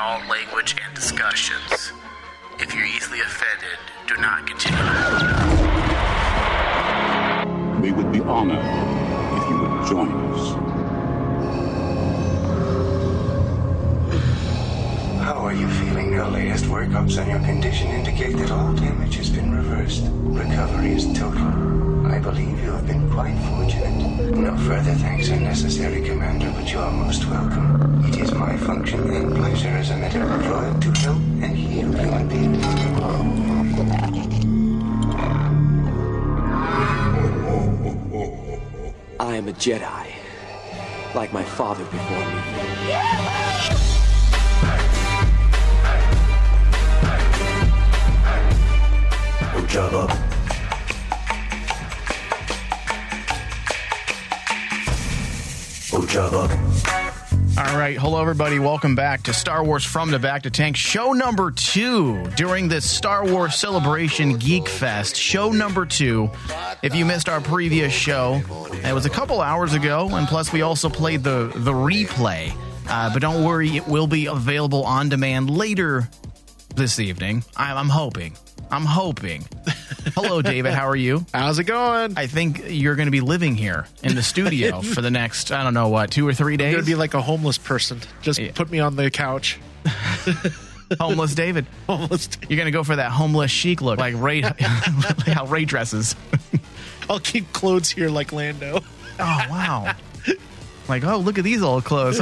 adult language and discussions. If you're easily offended, do not continue. We would be honored if you would join us. How are you feeling? Your latest workups on your condition indicate that all damage has been reversed. Recovery is total. I believe you have been quite fortunate. No further thanks are necessary, Commander, but you are most welcome. It is my function and pleasure as a medical droid to help and heal human beings. I am a Jedi, like my father before me. Ojaba. All right, hello everybody. Welcome back to Star Wars From the Bacta Tank, show number two during this Star Wars Celebration Geek Fest. Show number two. If you missed our previous show, it was a couple hours ago, and plus we also played the the replay. Uh, but don't worry, it will be available on demand later this evening. I'm, I'm hoping. I'm hoping. Hello, David. How are you? How's it going? I think you're going to be living here in the studio for the next, I don't know what, two or three days. gonna be like a homeless person. Just Yeah. put me on the couch. homeless David. Homeless. David. You're gonna go for that homeless chic look, like Ray, like how Ray dresses. I'll keep clothes here like Lando. Oh wow! Like oh look at these old clothes.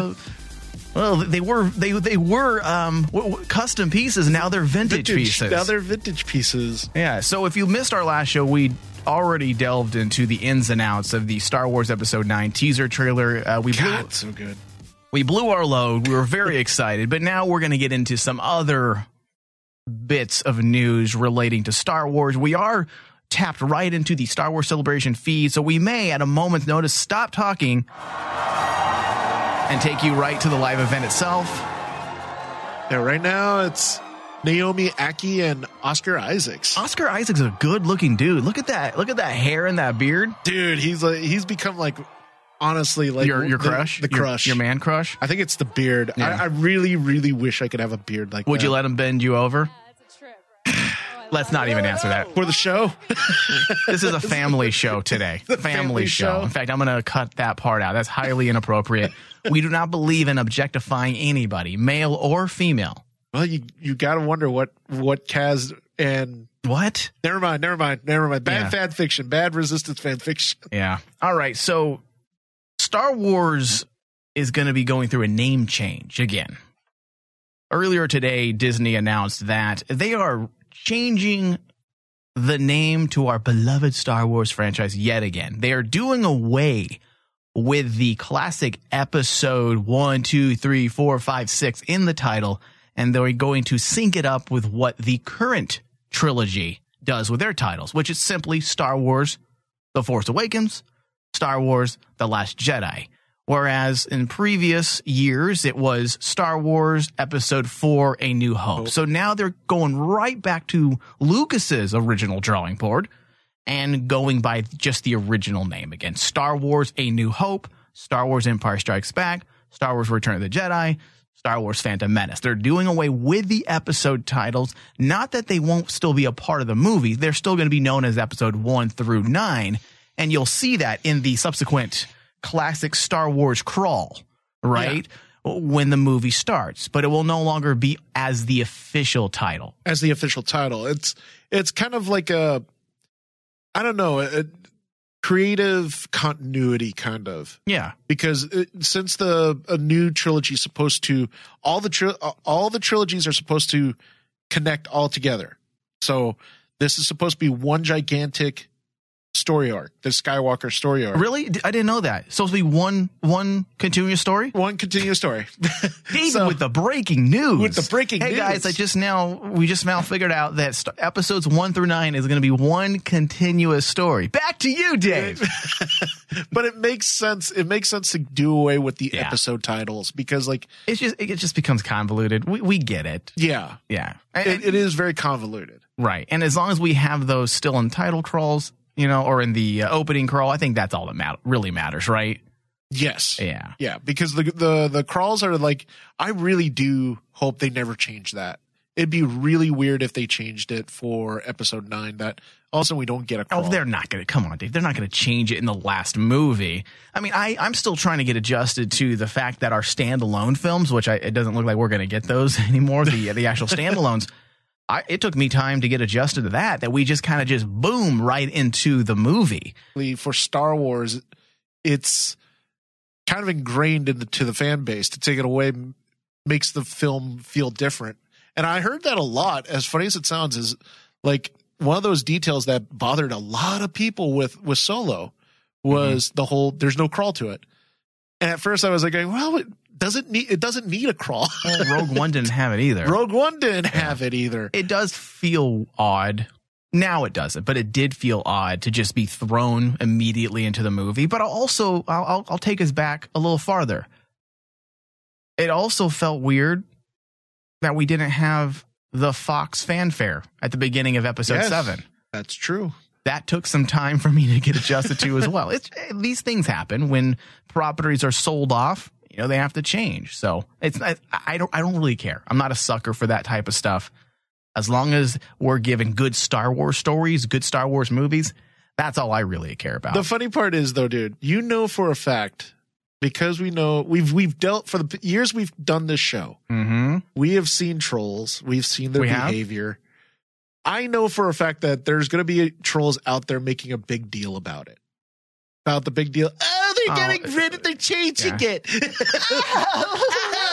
Well, they were they they were um w- w- custom pieces. Now they're vintage, pieces. Now they're vintage pieces. yeah. So if you missed our last show, we already delved into the ins and outs of the Star Wars Episode Nine teaser trailer. Uh, we blew God, so good. we blew our load. We were very excited, but now we're going to get into some other bits of news relating to Star Wars. We are tapped right into the Star Wars Celebration feed, so we may, at a moment's notice, stop talking and take you right to the live event itself. Yeah, right now it's Naomi Ackie and Oscar Isaacs. Oscar Isaac's a good-looking dude. Look at that! Look at that hair and that beard. Dude, he's like he's become like honestly like your your the- crush, The, Your- crush. your, man crush. I think it's the beard. Yeah. I, I really, really wish I could have a beard like Would that. you let him bend you over? Let's not even answer that. for the show? This is a family show today. Family, family show. show. In fact, I'm going to cut that part out. That's highly inappropriate. we do not believe in objectifying anybody, male or female. well, you you got to wonder what what Kaz and What? never mind, never mind, never mind. Bad Yeah. fan fiction, bad resistance fan fiction. Yeah. All right. So, Star Wars is going to be going through a name change again. Earlier today, Disney announced that they are changing the name to our beloved Star Wars franchise yet again. They are doing away with the classic episode one, two, three, four, five, six in the title, and they're going to sync it up with what the current trilogy does with their titles, which is simply Star Wars The Force Awakens, Star Wars The Last Jedi. Whereas in previous years, it was Star Wars Episode 4 A New Hope. So now they're going right back to Lucas's original drawing board and going by just the original name again Star Wars A New Hope, Star Wars Empire Strikes Back, Star Wars Return of the Jedi, Star Wars Phantom Menace. They're doing away with the episode titles. Not that they won't still be a part of the movie, they're still going to be known as episode one through nine. And you'll see that in the subsequent classic Star Wars crawl, right? When the movie starts, but it will no longer be as the official title. as the official title. It's it's kind of like a I don't know, a, a creative continuity kind of Yeah. because it, since the a new trilogy is supposed to all the tri- all the trilogies are supposed to connect all together. So this is supposed to be one gigantic story arc, the Skywalker story arc. Really? I didn't know that. It's supposed to be one one continuous story? One continuous story. David So- with the breaking news. With the breaking news. hey news. guys, I just now we just now figured out that st- episodes one through nine is going to be one continuous story. Back to you, Dave. but it makes sense. It makes sense to do away with the Yeah. episode titles because, like, it's just it just becomes convoluted. We we get it. yeah, Yeah, it, it is very convoluted. right. And as long as we have those still in title crawls, you know, or in the uh, opening crawl, I think that's all that mat- really matters, right? Yes. Yeah. Yeah, because the the the crawls are like I really do hope they never change that. It'd be really weird if they changed it for episode nine. That also we don't get a crawl. Oh, they're not going to come on, Dave. They're not going to change it in the last movie. I mean, I I'm still trying to get adjusted to the fact that our standalone films, which I, it doesn't look like we're going to get those anymore. The the actual standalones. I, it took me time to get adjusted to that. That we just kind of just boom right into the movie. for Star Wars, it's kind of ingrained into the fan base. To take it away makes the film feel different. And I heard that a lot. As funny as it sounds, is like one of those details that bothered a lot of people with with Solo mm-hmm. was the whole there's no crawl to it. And at first I was like, well, doesn't need it doesn't need a crawl. Well, Rogue One didn't have it either. Rogue One didn't have it either. it does feel odd. Now it doesn't, but it did feel odd to just be thrown immediately into the movie. But I'll also, I'll, I'll, I'll take us back a little farther. It also felt weird that we didn't have the Fox fanfare at the beginning of episode Yes. seven. That's true. That took some time for me to get adjusted to as well. It's, these things happen when properties are sold off. You know, they have to change. So it's I, I don't I don't really care. I'm not a sucker for that type of stuff. As long as we're given good Star Wars stories, good Star Wars movies, that's all I really care about. The funny part is though, dude, you know for a fact because we know we've we've dealt for the years we've done this show. mm-hmm. We have seen trolls. We've seen their We have? behavior. I know for a fact that there's going to be trolls out there making a big deal about it. About the big deal. Oh, they're Oh, getting rid of, they're changing yeah. it.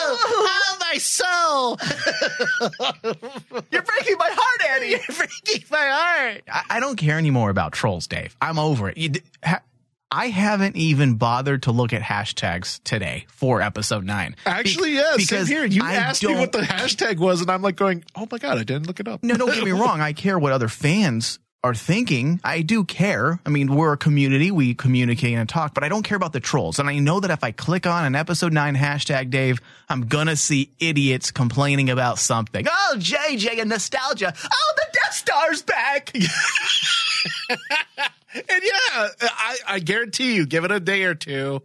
Oh, oh, my soul. You're breaking my heart, Andy. You're breaking my heart. I, I don't care anymore about trolls, Dave. I'm over it. You, ha, I haven't even bothered to look at hashtags today for episode nine. Actually, Be- same because here. You I asked me what the hashtag was, and I'm like going, "Oh my god, I didn't look it up." No, don't get me wrong. I care what other fans are thinking. I do care. I mean, we're a community. We communicate and talk, but I don't care about the trolls. And I know that if I click on an episode nine hashtag Dave, I'm going to see idiots complaining about something. Oh, JJ and nostalgia. Oh, the Death Star's back. And yeah, I, I guarantee you, give it a day or two,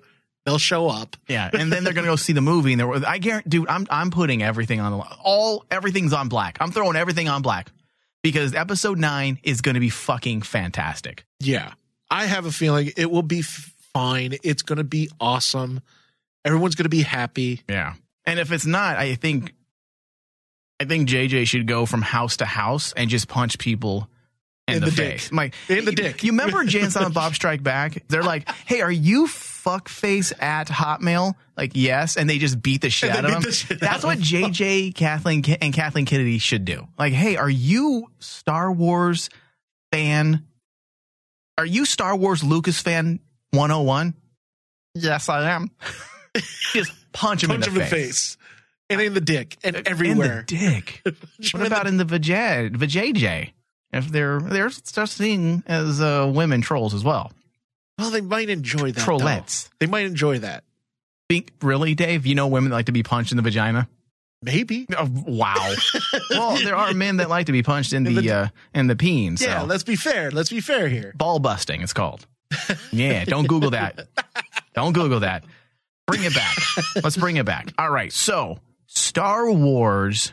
they'll show up. yeah. And then they're going to go see the movie. And they're, I guarantee, dude, I'm, I'm putting everything on the. All, everything's on black. I'm throwing everything on black because episode nine is going to be fucking fantastic. Yeah, I have a feeling it will be fine. It's going to be awesome. Everyone's going to be happy. Yeah. And if it's not, I think I think JJ should go from house to house and just punch people in, In the, the dick. face. Like In the dick. You remember Jay and Silent Bob Strike Back? They're like, "Hey, are you fuckface at Hotmail?" Like, yes, and they just beat the shit out of him. That's what JJ, Kathleen, and Kathleen Kennedy should do. Like, hey, are you Star Wars fan? Are you Star Wars Lucas fan 101? Yes, I am. just punch him Punch in him the in the face. face. And in the dick. And everywhere. In the dick. What about in the vajay, vajayjay? If they're they're thing as uh, women trolls as well. Well, they might enjoy that. Trollettes. though. They might enjoy that. Think really, Dave? You know women that like to be punched in the vagina. Maybe. Oh, wow. well, there are men that like to be punched in In the the- uh, in the peen. So. Yeah, let's be fair. Let's be fair here. ball busting. It's called. Yeah, don't Google that. Don't Google that. Bring it back. Let's bring it back. All right. So, Star Wars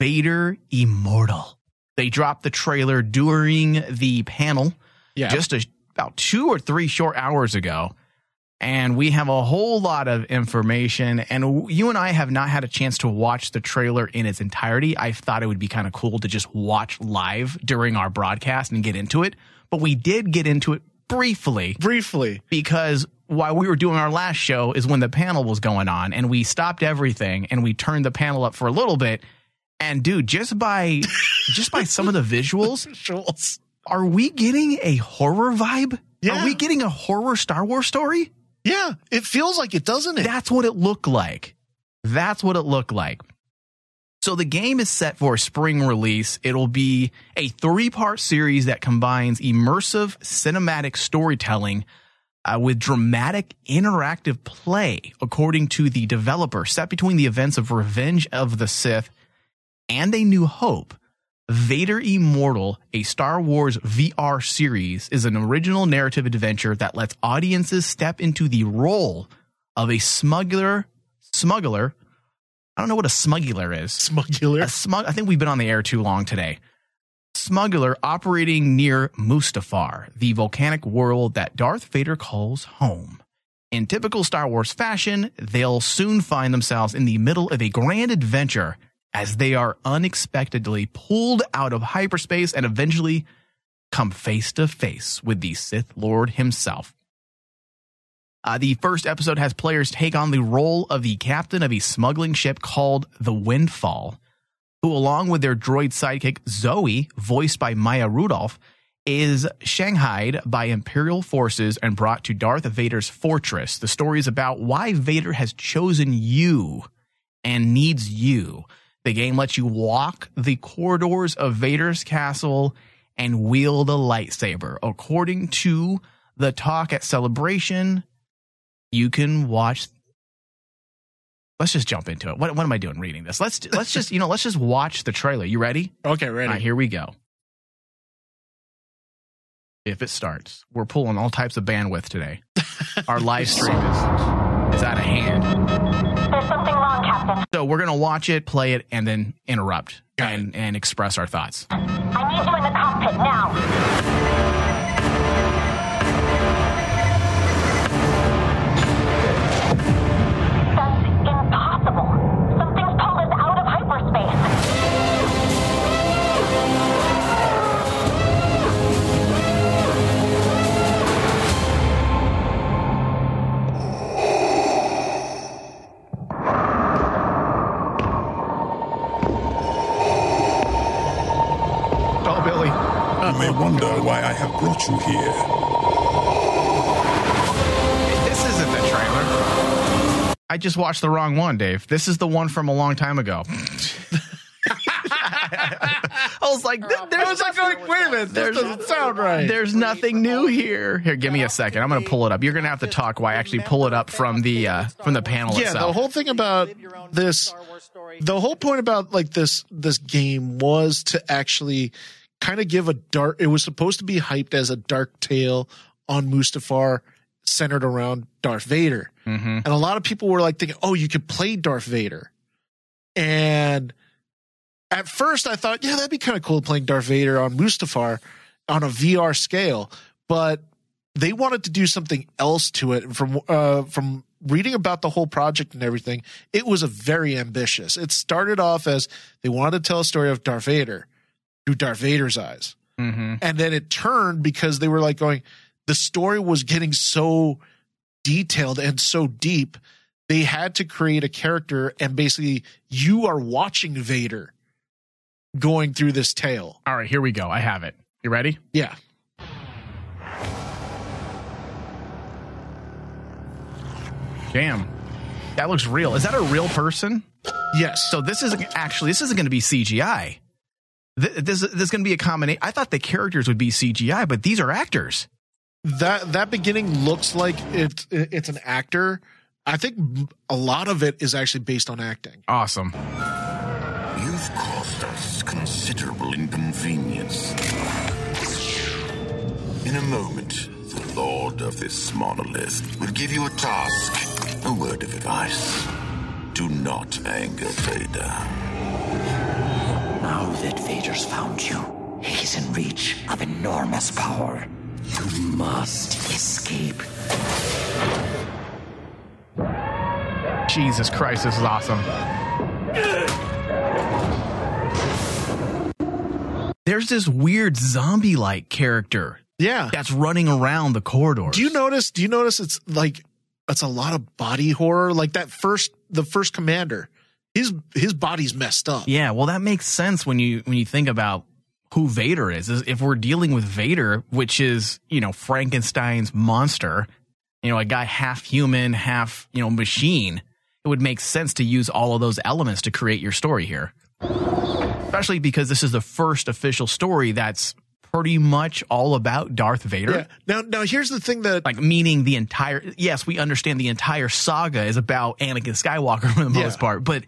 Vader Immortal. They dropped the trailer during the panel Yeah. just a, about two or three short hours ago. And we have a whole lot of information. And you and I have not had a chance to watch the trailer in its entirety. I thought it would be kind of cool to just watch live during our broadcast and get into it. But we did get into it briefly briefly. because while we were doing our last show is when the panel was going on and we stopped everything and we turned the panel up for a little bit. And dude, just by just by some of the visuals. are we getting a horror vibe? Yeah. Are we getting a horror Star Wars story? Yeah, it feels like it, doesn't it? That's what it looked like. That's what it looked like. So the game is set for a spring release. It'll be a three part series that combines immersive cinematic storytelling uh, with dramatic interactive play, according to the developer, set between the events of Revenge of the Sith and A New Hope. Vader Immortal, a Star Wars VR series, is an original narrative adventure that lets audiences step into the role of a smuggler. Smuggler. I don't know what a smuggler is. Smuggler. Smug. I think we've been on the air too long today. Smuggler operating near Mustafar, the volcanic world that Darth Vader calls home. In typical Star Wars fashion, they'll soon find themselves in the middle of a grand adventure as they are unexpectedly pulled out of hyperspace and eventually come face to face with the Sith Lord himself. Uh, the first episode has players take on the role of the captain of a smuggling ship called the Windfall, who, along with their droid sidekick Zoe, voiced by Maya Rudolph, is shanghaied by Imperial forces and brought to Darth Vader's fortress. The story is about why Vader has chosen you and needs you. The game lets you walk the corridors of Vader's castle and wield a lightsaber. According to the talk at Celebration, you can watch. Let's just jump into it. What, what am I doing reading this? Let's let's just you know let's just watch the trailer. You ready? Okay, ready. All right, here we go. If it starts, we're pulling all types of bandwidth today. Our live stream is is out of hand. There's something wrong, Captain. So we're gonna watch it, play it, and then interrupt and and express our thoughts. I need you in the cockpit now. Wonder why I have brought you here. This isn't the trailer. I just watched the wrong one, Dave. This is the one from a long time ago. I was like, th- there's I was like, nothing- going, wait a minute, this There's- doesn't sound right. There's nothing new here. Here, give me a second. I'm going to pull it up. You're going to have to talk while I actually pull it up from the uh, from the panel yeah, itself. the whole thing about this, the whole point about like this this game was to actually kind of give a dark. It was supposed to be hyped as a dark tale on Mustafar, centered around Darth Vader, Mhm. and a lot of people were like thinking, "Oh, you could play Darth Vader," and at first I thought, yeah, that'd be kind of cool playing Darth Vader on Mustafar on a VR scale, but they wanted to do something else to it. And from uh, from reading about the whole project and everything, it was a very ambitious. It started off as they wanted to tell a story of Darth Vader through Darth Vader's eyes, Mhm. and then it turned because they were like going, the story was getting so detailed and so deep. They had to create a character, and basically, you are watching Vader going through this tale. All right, here we go. I have it. You ready? Yeah. Damn. That looks real. Is that a real person? Yes. So this isn't actually this isn't going to be CGI. Th- This, this is going to be a combination. I thought the characters would be CGI, but these are actors. that that beginning looks like it's it's an actor. I think a lot of it is actually based on acting. Awesome. You've caused us considerable inconvenience. In a moment, the Lord of this monolith will give you a task, a word of advice. Do not anger Vader. Now that Vader's found you, he's in reach of enormous power. You must escape. Jesus Christ, this is awesome. There's this weird zombie like character Yeah. that's running around the corridors. Do you notice? Do you notice it's like it's a lot of body horror? Like that first, the first commander, his his body's messed up. Yeah, well, that makes sense when you when you think about who Vader is. is if we're dealing with Vader, which is you know Frankenstein's monster, you know a guy half human, half you know machine, it would make sense to use all of those elements to create your story here. Especially because this is the first official story that's pretty much all about Darth Vader. Yeah. Now, now here's the thing that Like meaning the entire yes, we understand the entire saga is about Anakin Skywalker for the Yeah. most part, but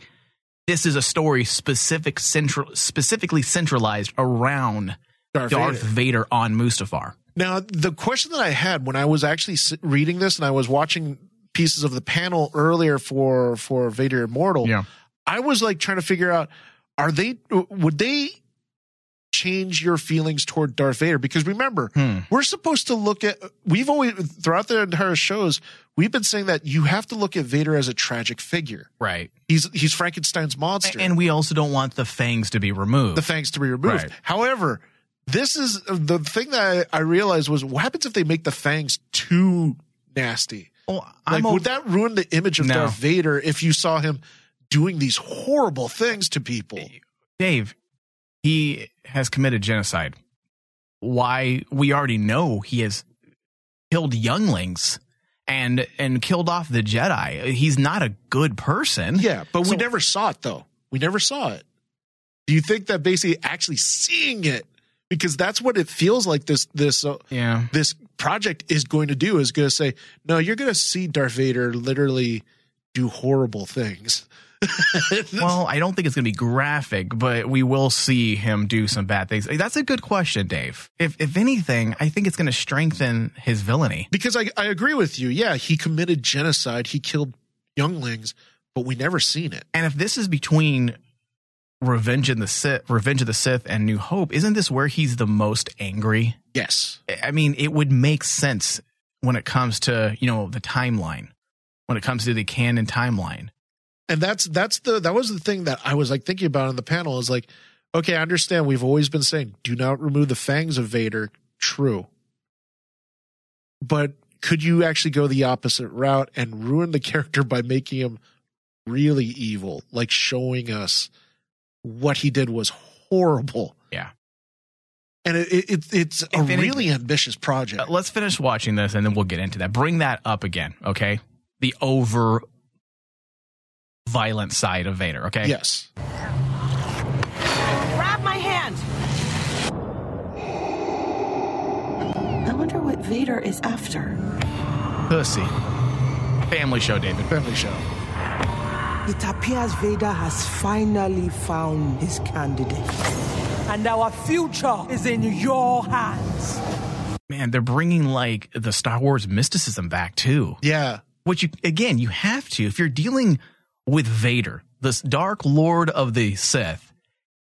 this is a story specific central specifically centralized around Darth Darth, Vader. Vader. on Mustafar. Now, the question that I had when I was actually reading this and I was watching pieces of the panel earlier for for Vader Immortal, Yeah. I was like trying to figure out are they would they change your feelings toward Darth Vader because remember, Hmm. we're supposed to look at we've always throughout the entire shows, we've been saying that you have to look at Vader as a tragic figure. Right. He's he's Frankenstein's monster. And we also don't want the fangs to be removed. the fangs to be removed. Right. However, this is the thing that I, I realized was what happens if they make the fangs too nasty? Well, Like, I'm would that ruin the image of No. Darth Vader if you saw him doing these horrible things to people? Dave, he has committed genocide. Why? We already know he has killed younglings and and killed off the Jedi. He's not a good person. Yeah, but we never saw it though. We never saw it. Do you think that basically actually seeing it because that's what it feels like this this uh, Yeah. this project is going to do is going to say no you're going to see Darth Vader literally do horrible things. Well, I don't think it's going to be graphic, but we will see him do some bad things. That's a good question, Dave. If if anything, I think it's going to strengthen his villainy. because I, I agree with you. Yeah, he committed genocide. He killed younglings, but we never seen it. And if this is between Revenge of the Sith, Revenge of the Sith, and New Hope, isn't this where he's the most angry? Yes. I mean, it would make sense when it comes to you know the timeline, when it comes to the canon timeline. And that's that's the that was the thing that I was like thinking about on the panel is like, okay, I understand we've always been saying do not remove the fangs of Vader. True. But could you actually go the opposite route and ruin the character by making him really evil, like showing us what he did was horrible. Yeah. And it, it, it it's a really ambitious project. Uh, let's finish watching this, and then we'll get into that. Bring that up again, okay? The over violent side of Vader, okay? Yes. Grab my hand. I wonder what Vader is after. Pussy. Family show, David. Family show. It appears Vader has finally found his candidate. And our future is in your hands. Man, they're bringing like the Star Wars mysticism back too. Yeah. Which you again, you have to if you're dealing with Vader, this Dark Lord of the Sith,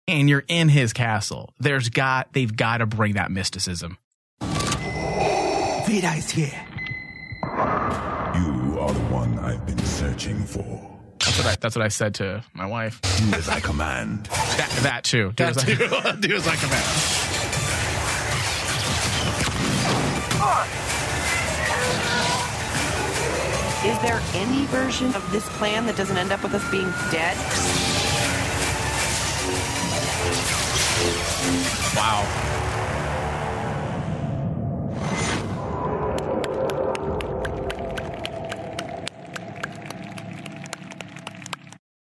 and you're in his castle. There's got they've got to bring that mysticism. Vader is here. You are the one I've been searching for. That's what I that's what I said to my wife. Do as I command. That that too. Do That as I- too. Do as I command. There any version of this plan that doesn't end up with us being dead? Wow.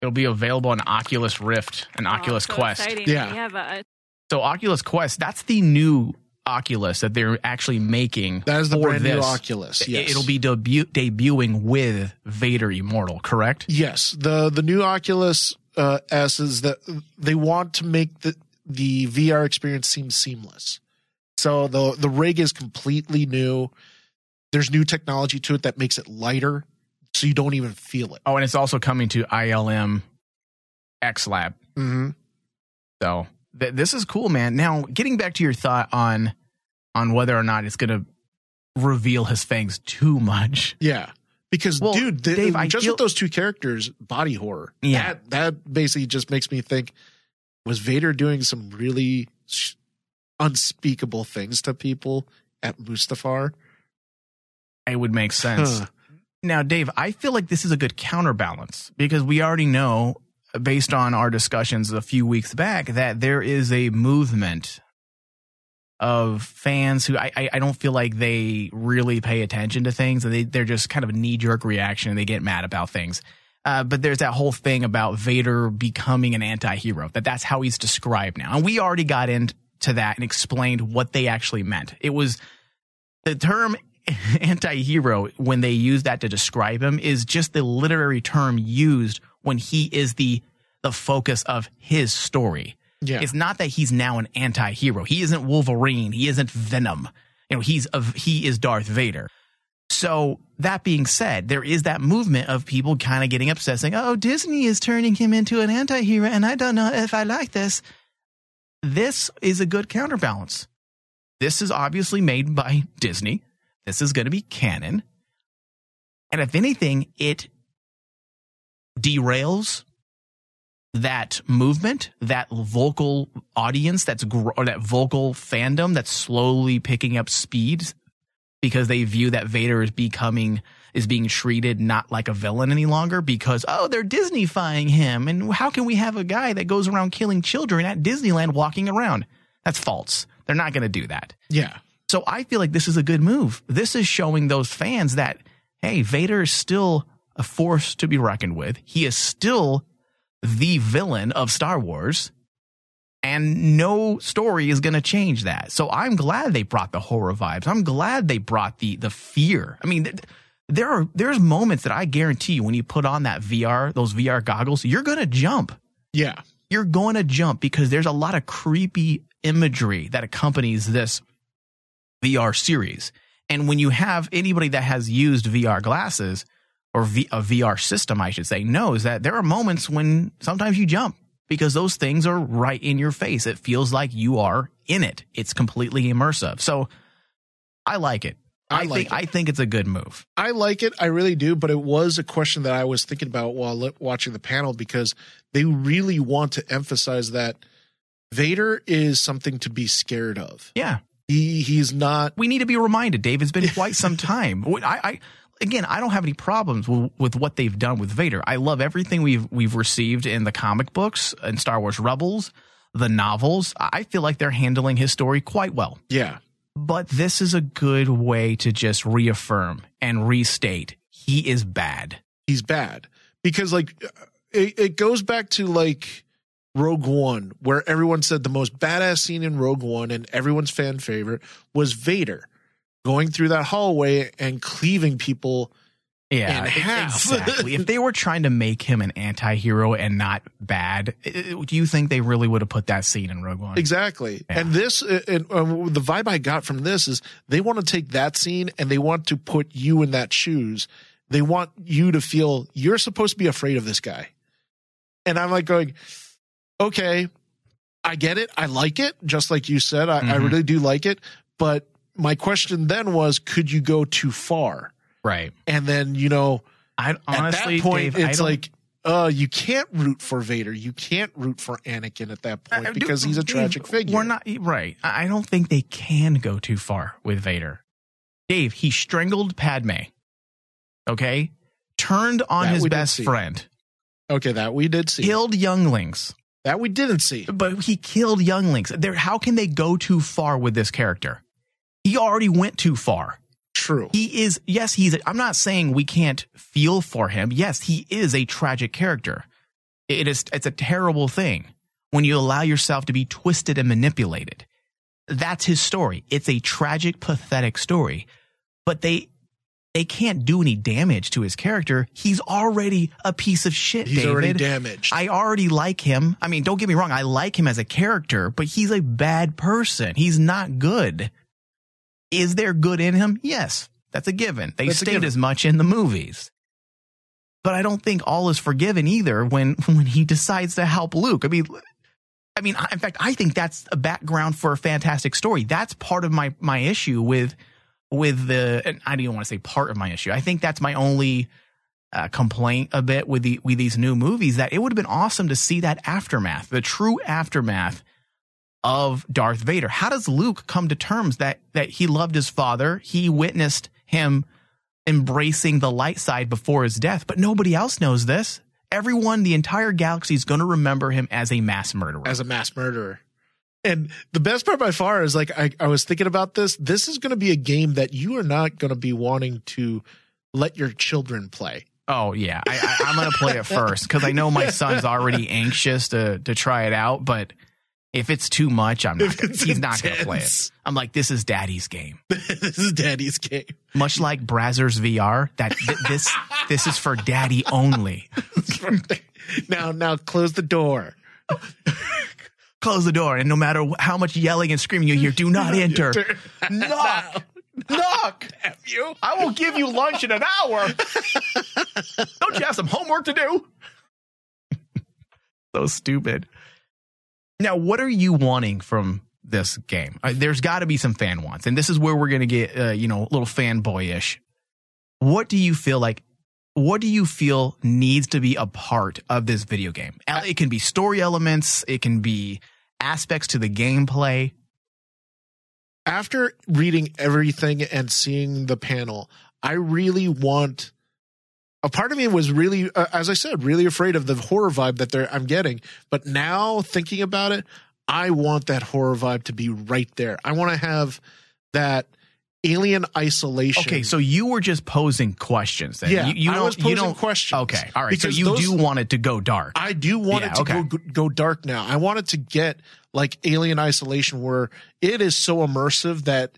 It'll be available on Oculus Rift and Oculus Oh, so Quest. exciting. Yeah. A, So Oculus Quest, that's the new Oculus that they're actually making. That is the for brand new. Oculus, yes. It'll be debu- debuting with Vader Immortal, correct? Yes, the the new Oculus uh, S is that they want to make the the VR experience seem seamless. So the the rig is completely new. There's new technology to it that makes it lighter, so you don't even feel it. Oh, and it's also coming to ILM X Lab. Mm-hmm. So th- this is cool, man. Now, getting back to your thought on on whether or not it's going to reveal his fangs too much. Yeah, because Well, dude, the, Dave, just feel- with those two characters, body horror. Yeah. that that basically just makes me think: was Vader doing some really sh- unspeakable things to people at Mustafar? It would make sense. Huh. Now, Dave, I feel like this is a good counterbalance because we already know, based on our discussions a few weeks back, that there is a movement of fans who I, I, I don't feel like they really pay attention to things and they, they're just kind of a knee jerk reaction and they get mad about things. Uh, but there's that whole thing about Vader becoming an anti hero, that that's how he's described now. And we already got into that and explained what they actually meant. It was the term anti-hero when they use that to describe him is just the literary term used when he is the the focus of his story. Yeah. It's not that he's now an anti-hero. He isn't Wolverine. He isn't Venom. You know, he's a, he is Darth Vader. So that being said, there is that movement of people kind of getting upset saying, "Oh, Disney is turning him into an anti-hero and I don't know if I like this." This is a good counterbalance. This is obviously made by Disney. This is going to be canon. And if anything, it derails that movement, that vocal audience, that's gr- or that vocal fandom that's slowly picking up speed because they view that Vader is becoming is being treated not like a villain any longer because oh they're Disneyfying him and how can we have a guy that goes around killing children at Disneyland walking around? That's false. They're not going to do that. Yeah. So I feel like this is a good move. This is showing those fans that, hey, Vader is still a force to be reckoned with. He is still the villain of Star Wars. And no story is going to change that. So I'm glad they brought the horror vibes. I'm glad they brought the the fear. I mean, th- there are there's moments that I guarantee you when you put on that VR, those VR goggles, you're going to jump Yeah. you're going to jump because there's a lot of creepy imagery that accompanies this VR series. And when you have anybody that has used VR glasses or v- a VR system, I should say, knows that there are moments when sometimes you jump because those things are right in your face. It feels like you are in it. It's completely immersive. So I like it. I I, like think it. I think it's a good move. I like it. I really do. But it was a question that I was thinking about while li- watching the panel because they really want to emphasize that Vader is something to be scared of. Yeah. He he's not. we need to be reminded, Dave. It's been quite some time. I, I again, I don't have any problems with, with what they've done with Vader. I love everything we've we've received in the comic books and Star Wars Rebels, the novels. I feel like they're handling his story quite well. Yeah. But this is a good way to just reaffirm and restate he is bad. He's bad because like uh, it, it goes back to like Rogue One, where everyone said the most badass scene in Rogue One and everyone's fan favorite was Vader going through that hallway and cleaving people Yeah, in half. exactly. if they were trying to make him an anti-hero and not bad, do you think they really would have put that scene in Rogue One? Exactly. And this, uh, and um, the vibe I got from this is they want to take that scene and they want to put you in that shoes. They want you to feel you're supposed to be afraid of this guy. And I'm like going, okay, I get it. I like it. Just like you said, I, I Mhm. really do like it. But my question then was, could you go too far? Right. And then, you know, I honestly, at that point, Dave, it's like, uh, you can't root for Vader. You can't root for Anakin at that point Uh, dude, because he's a Dave, tragic figure. We're not right. I I don't think they can go too far with Vader. Dave, he strangled Padme. Okay, turned on That his best friend, Okay, that we did see. killed younglings, That we didn't see. but he killed younglings. There, how can they go too far with this character? He already went too far. True. He is, yes, he's, a, I'm not saying we can't feel for him. Yes, he is a tragic character. It is, it's a terrible thing when you allow yourself to be twisted and manipulated. That's his story. It's a tragic, pathetic story, but they, they can't do any damage to his character. He's already a piece of shit, He's David. already damaged. I already like him. I mean, don't get me wrong. I like him as a character, but he's a bad person. He's not good. Is there good in him? Yes, that's a given. They That's state as much in the movies. But I don't think all is forgiven either when when he decides to help Luke. I mean, I mean, in fact, I think that's a background for a fantastic story. That's part of my my issue with with the. And I don't even want to say part of my issue. I think that's my only uh, complaint a bit with the with these new movies that it would have been awesome to see that aftermath, the true aftermath of Darth Vader. How does Luke come to terms that that he loved his father, he witnessed him embracing the light side before his death, but nobody else knows this. Everyone, the entire galaxy is going to remember him as a mass murderer. as a mass murderer. And the best part by far is like I, I was thinking about this. This is going to be a game that you are not going to be wanting to let your children play. Oh yeah, I, I, I'm gonna play it first because I know my son's already anxious to to try it out. But if it's too much, I'm not. Gonna, he's not gonna play it. I'm like, this is daddy's game. this is daddy's game. Much like Brazzers VR, that th- this this is for daddy only. now, now close the door. Close the door, and no matter how much yelling and screaming you hear, do not enter. Knock. Knock. you. I will give you lunch in an hour. Don't you have some homework to do? so stupid. Now, what are you wanting from this game? Uh, there's got to be some fan wants, and this is where we're going to get, uh, you know, a little fanboyish. What do you feel like? What do you feel needs to be a part of this video game? It can be story elements. It can be aspects to the gameplay. After reading everything and seeing the panel, I really want. A part of me was really, uh, as I said, really afraid of the horror vibe that they're, I'm getting. But now thinking about it, I want that horror vibe to be right there. I want to have that alien isolation. Okay, so you were just posing questions. Then. Yeah, you, you I don't, was you posing don't, questions. Okay, all right. Because so you those- do want it to go dark. I do want Yeah, it to okay. go go dark now. I want it to get like Alien Isolation, where it is so immersive that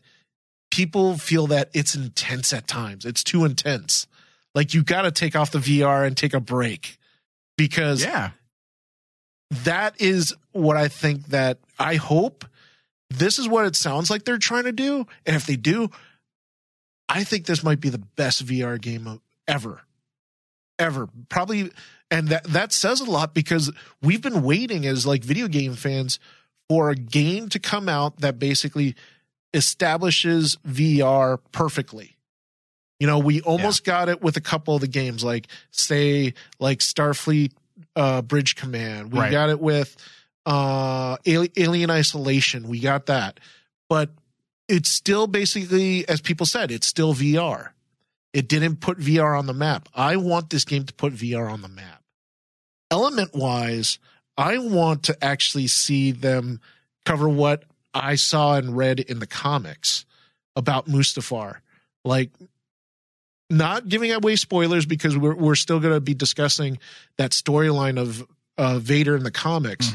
people feel that it's intense at times. It's too intense. Like you got to take off the VR and take a break because yeah, that is what I think that I hope this is what it sounds like they're trying to do. And if they do, I think this might be the best VR game ever. Ever. Probably and that that says a lot because we've been waiting as like video game fans for a game to come out that basically establishes VR perfectly. You know, we almost got it with a couple of the games, like say, like Starfleet uh, Bridge Command. We Right. got it with uh, Alien Isolation. We got that, but it's still basically, as people said, it's still VR. It didn't put VR on the map. I want this game to put VR on the map. Element wise, I want to actually see them cover what I saw and read in the comics about Mustafar. Like, not giving away spoilers because we're we're still going to be discussing that storyline of uh, Vader in the comics.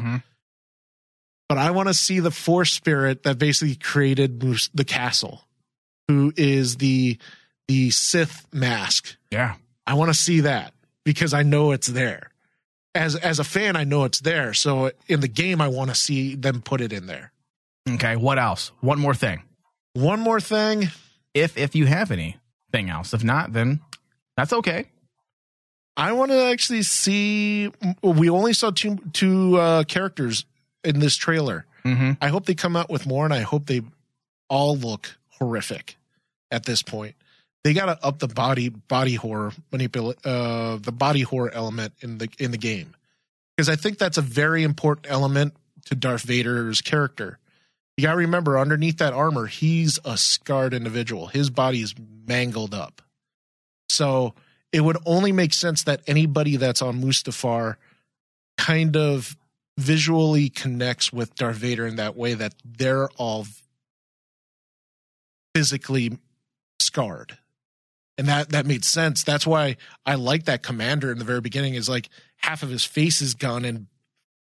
But I want to see the Force spirit that basically created the castle, who is the the Sith mask. Yeah. I want to see that because I know it's there. As as a fan, I know it's there. So in the game, I want to see them put it in there. Okay. What else? One more thing. One more thing. If if you have anything else, if not, then that's okay. I want to actually see. We only saw two two uh, characters in this trailer. Mm-hmm. I hope they come out with more, and I hope they all look horrific at this point. They got to up the body body horror manipul uh, the body horror element in the in the game because I think that's a very important element to Darth Vader's character. You got to remember, underneath that armor, he's a scarred individual. His body is mangled up. So it would only make sense that anybody that's on Mustafar kind of visually connects with Darth Vader in that way that they're all physically scarred. And that that made sense. That's why I like that commander in the very beginning is like half of his face is gone and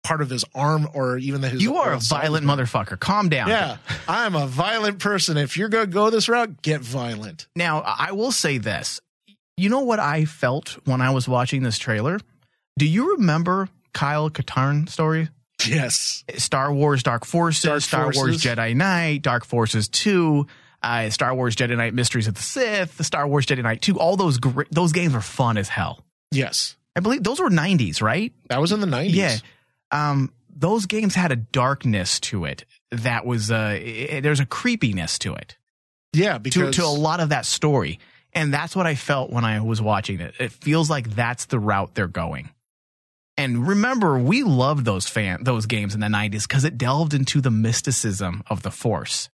part of his arm or even the his You are a violent gone. motherfucker. Calm down. Yeah, I'm a violent person. If you're gonna go this route, get violent. Now, I will say this. You know what I felt when I was watching this trailer? Do you remember Kyle Katarn story? Yes. Star Wars Dark Forces, Dark Star Wars Jedi Knight, Dark Forces 2, uh, Star Wars Jedi Knight Mysteries of the Sith, the Star Wars Jedi Knight 2. All those gr- those games are fun as hell. Yes. I believe those were 90s, right? That was in the 90s. Yeah. Um, those games had a darkness to it that was, uh, there's a creepiness to it. Yeah, to, because to a lot of that story. And that's what I felt when I was watching it. It feels like that's the route they're going. And remember, we loved those fan those games in the 90s because it delved into the mysticism of the force.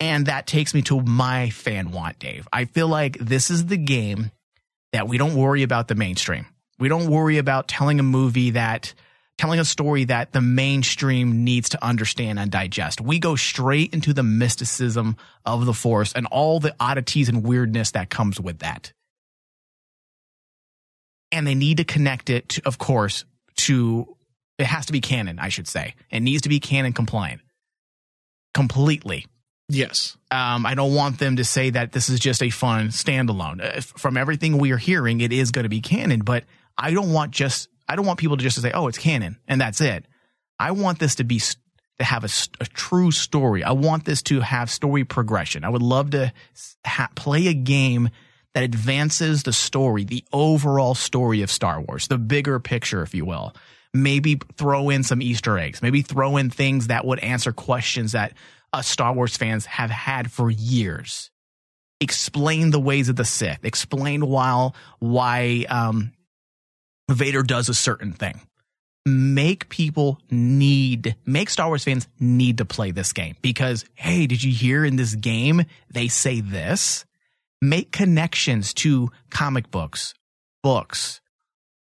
And that takes me to my fan want, Dave. I feel like this is the game that we don't worry about the mainstream. We don't worry about telling a movie that telling a story that the mainstream needs to understand and digest. We go straight into the mysticism of the force and all the oddities and weirdness that comes with that. And they need to connect it, to, of course, to it has to be canon, I should say. It needs to be canon compliant. Completely. yes. Um, I don't want them to say that this is just a fun standalone. From everything we are hearing, it is going to be canon, but I don't want just, I don't want people to just say, "Oh, it's canon," and that's it. I want this to be to have a, a true story. I want this to have story progression. I would love to ha- play a game that advances the story, the overall story of Star Wars, the bigger picture, if you will. Maybe throw in some Easter eggs. Maybe throw in things that would answer questions that us Star Wars fans have had for years. Explain the ways of the Sith. Explain why why um, Vader does a certain thing make people need make Star Wars fans need to play this game because hey, did you hear in this game they say this? Make connections to comic books, books,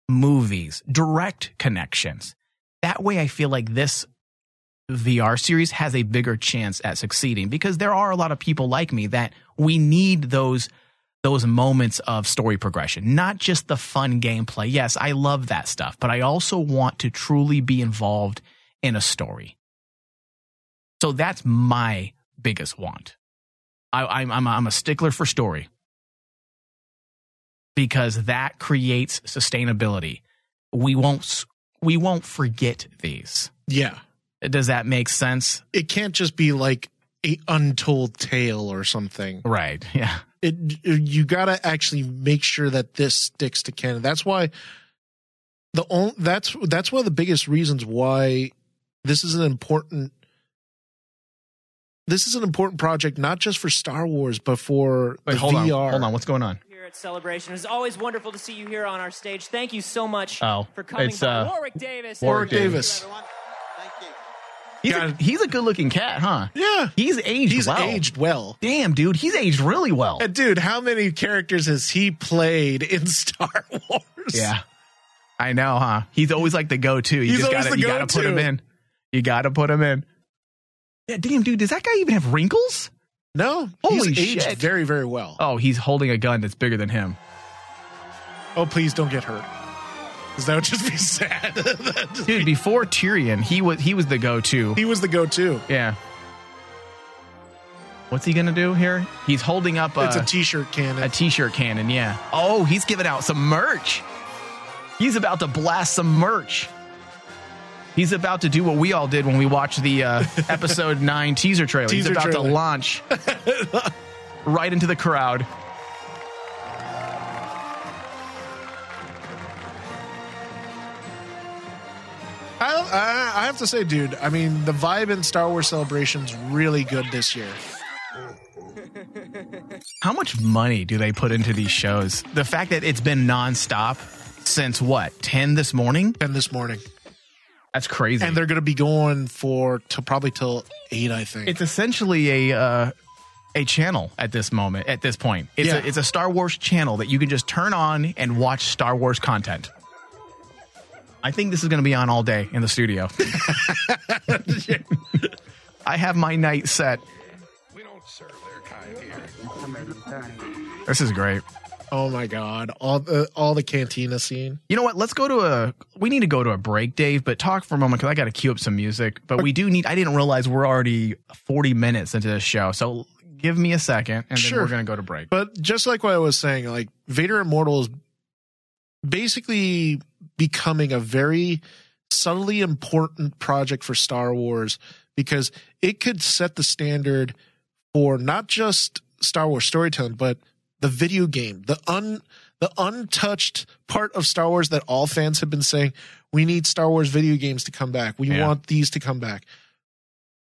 movies, direct connections. That way I feel like this VR series has a bigger chance at succeeding because there are a lot of people like me that we need those those moments of story progression, not just the fun gameplay. Yes, I love that stuff, but I also want to truly be involved in a story. So that's my biggest want. I, am I'm, I'm a stickler for story because that creates sustainability. We won't we won't forget these. Yeah. Does that make sense? It can't just be like a untold tale or something. Right. Yeah it you got to actually make sure that this sticks to canon. That's why the only, that's that's one of the biggest reasons why this is an important this is an important project not just for Star Wars but for Wait, the hold VR. On, hold on, what's going on? Here at Celebration, it's always wonderful to see you here on our stage. Thank you so much oh, for coming. It's, uh, Warwick Davis. Warwick Davis. He's a, he's a good looking cat, huh? Yeah. He's aged He's well. aged well. Damn, dude, he's aged really well. And dude, how many characters has he played in Star Wars? Yeah. I know, huh? He's always like the go to. You He's just gotta you gotta put him in. You gotta put him in. Yeah, damn, dude, does that guy even have wrinkles? No. Holy he's aged shit. very, very well. Oh, he's holding a gun that's bigger than him. Oh, please don't get hurt. Because that would just be sad. Dude, before Tyrion, he was he was the go to. he was the go to. Yeah. What's he gonna do here? He's holding up a It's a t shirt cannon. a t-shirt cannon. Yeah. Oh, he's giving out some merch. He's about to blast some merch. He's about to do what we all did when we watched the uh, episode nine teaser trailer. he's Teaser about trailer. to launch right into the crowd. I, I, I have to say, dude, I mean, the vibe in Star Wars Celebration's really good this year. How much money do they put into these shows? The fact that it's been nonstop since what ten this morning? Ten this morning. That's crazy. And they're going to be going for to probably till eight, I think. it's essentially a uh, a channel at this moment. At this point, it's Yeah. a it's a Star Wars channel that you can just turn on and watch Star Wars content. I think this is going to be on all day in the studio. I have my night set. This is great. oh my god, all the all the cantina scene. You know what? Let's go to a. We need to go to a break, Dave. But talk for a moment because I got to cue up some music. But we do need. I didn't realize we're already forty minutes into this show. So give me a second, and then we're going to go to break. But just like what I was saying, like Vader Immortal is basically becoming a very subtly important project for Star Wars because it could set the standard for not just Star Wars storytelling, but the video game, the un the untouched part of Star Wars that all fans have been saying, we need Star Wars video games to come back. We Yeah. want these to come back.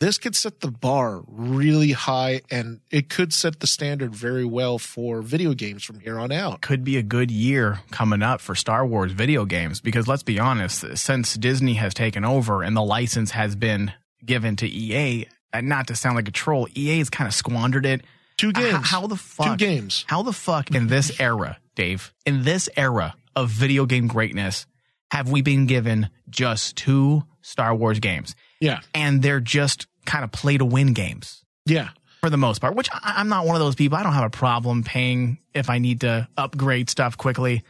This could set the bar really high and it could set the standard very well for video games from here on out. could be a good year coming up for Star Wars video games because let's be honest, since Disney has taken over and the license has been given to EA, and not to sound like a troll, EA has kind of squandered it. Two games. How, the fuck? Two games. How the fuck in this era, Dave, in this era of video game greatness, have we been given just two Star Wars games? Yeah. And they're just kind of play to win games Yeah. for the most part, which I, I'm not one of those people. I don't have a problem paying if I need to upgrade stuff quickly,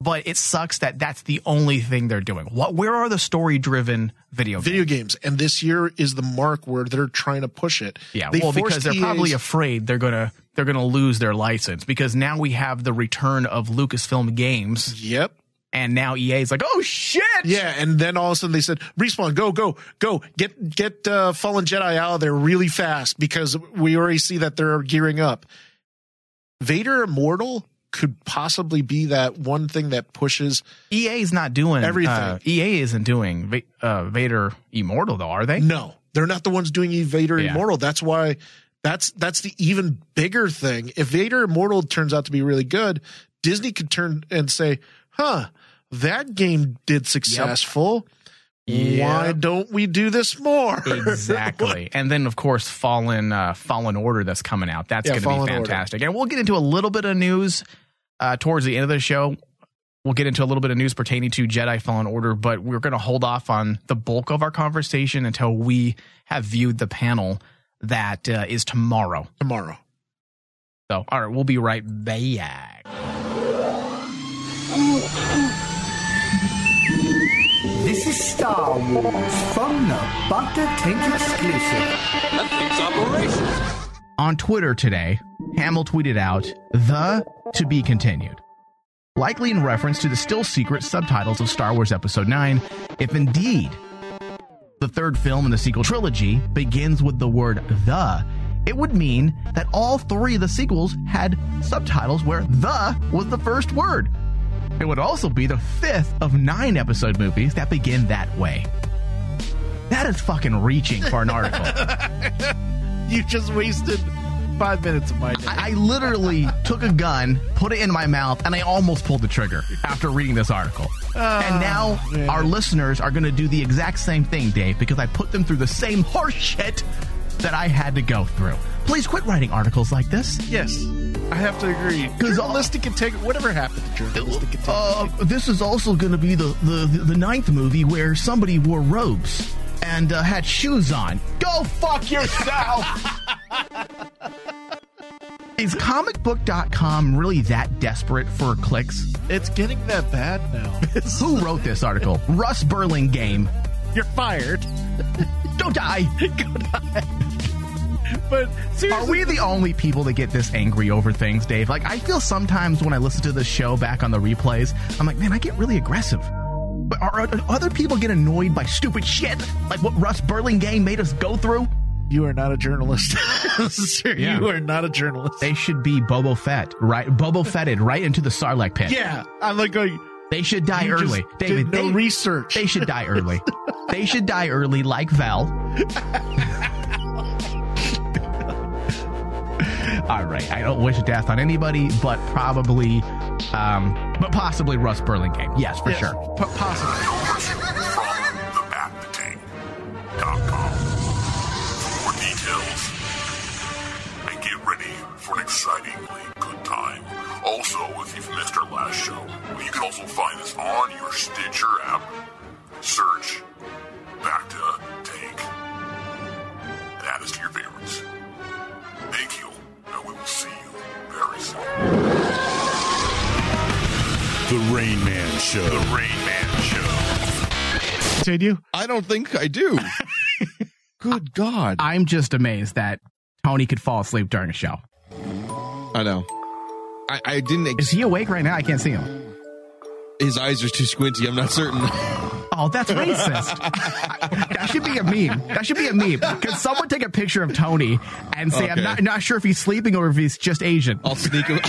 but it sucks that that's the only thing they're doing. What? Where are the story driven video games? Video games. And this year is the mark where they're trying to push it. Yeah, They well, because they're EA's probably afraid they're gonna they're gonna lose their license because now we have the return of Lucasfilm Games Yep. And now EA is like, oh shit. Yeah, and then all of a sudden they said, "Respawn, go, go, go! Get get uh, Fallen Jedi out of there really fast because we already see that they're gearing up." Vader Immortal could possibly be that one thing that pushes. EA is not doing Everything. uh, EA isn't doing uh, Vader Immortal though, are they? No, they're not the ones doing Vader Yeah. Immortal. That's why. That's that's the even bigger thing. If Vader Immortal turns out to be really good, Disney could turn and say, "Huh, that game did successful. Why Yep. don't we do this more?" exactly. and then of course Fallen uh, Fallen Order that's coming out. That's Yeah, going to be Order. fantastic. And we'll get into a little bit of news uh, towards the end of the show. We'll get into a little bit of news pertaining to Jedi Fallen Order, but we're going to hold off on the bulk of our conversation until we have viewed the panel that uh, is tomorrow. Tomorrow. So, all right, we'll be right back. This is Star Wars from the Bacta Tank exclusive. That thing's. On Twitter today, Hamill tweeted out, The to be continued. Likely in reference to the still secret subtitles of Star Wars Episode 9, if indeed the third film in the sequel trilogy begins with the word the, it would mean that all three of the sequels had subtitles where the was the first word. It would also be the fifth of nine episode movies that begin that way. That is fucking reaching for an article. you just wasted five minutes of my day. I, I literally took a gun, put it in my mouth, and I almost pulled the trigger after reading this article. Ah, and now man. our listeners are going to do the exact same thing, Dave, because I put them through the same horse shit that I had to go through. Please quit writing articles like this. Yes, I have to agree. Because journalistic integrity, whatever happened to journalistic integrity? Uh, this is also going to be the, the the ninth movie where somebody wore robes and uh, had shoes on. Go fuck yourself. is comicbook.com really that desperate for clicks? It's getting that bad now. Who wrote this article? Russ Burlingame. You're fired. Go die. Go die. But seriously, Are we the only people that get this angry over things, Dave? Like, I feel sometimes when I listen to this show back on the replays, I'm like, man, I get really aggressive. But are, are other people get annoyed by stupid shit like what Russ Burlingame made us go through? You are not a journalist. Sir, Yeah. You are not a journalist. They should be Boba Fett, right? Boba Fetted right into the Sarlacc pit. Yeah, I'm like going. They should die You just early. did David, no they, research. They should die early. they should die early like Val. All right. I don't wish death on anybody, but probably, um, but possibly Russ Burlingame. Yes, for sure. P- possibly. Continue. I don't think I do. Good God. I'm just amazed that Tony could fall asleep during a show. I know. I, I didn't. Ex- Is he awake right now? I can't see him. his eyes are too squinty. I'm not certain. Oh, that's racist. that should be a meme. That should be a meme. Could someone take a picture of Tony and say, I'm not, not sure if he's sleeping or if he's just Asian? I'll sneak him.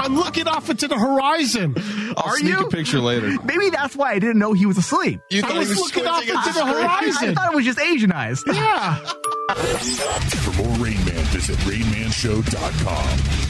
I'm looking off into the horizon. I'll Are sneak you? a picture later. Maybe that's why I didn't know he was asleep. You I was he was looking off into the screen? I thought it was just Asianized. Yeah. For more Rain Man, visit RainManShow.com.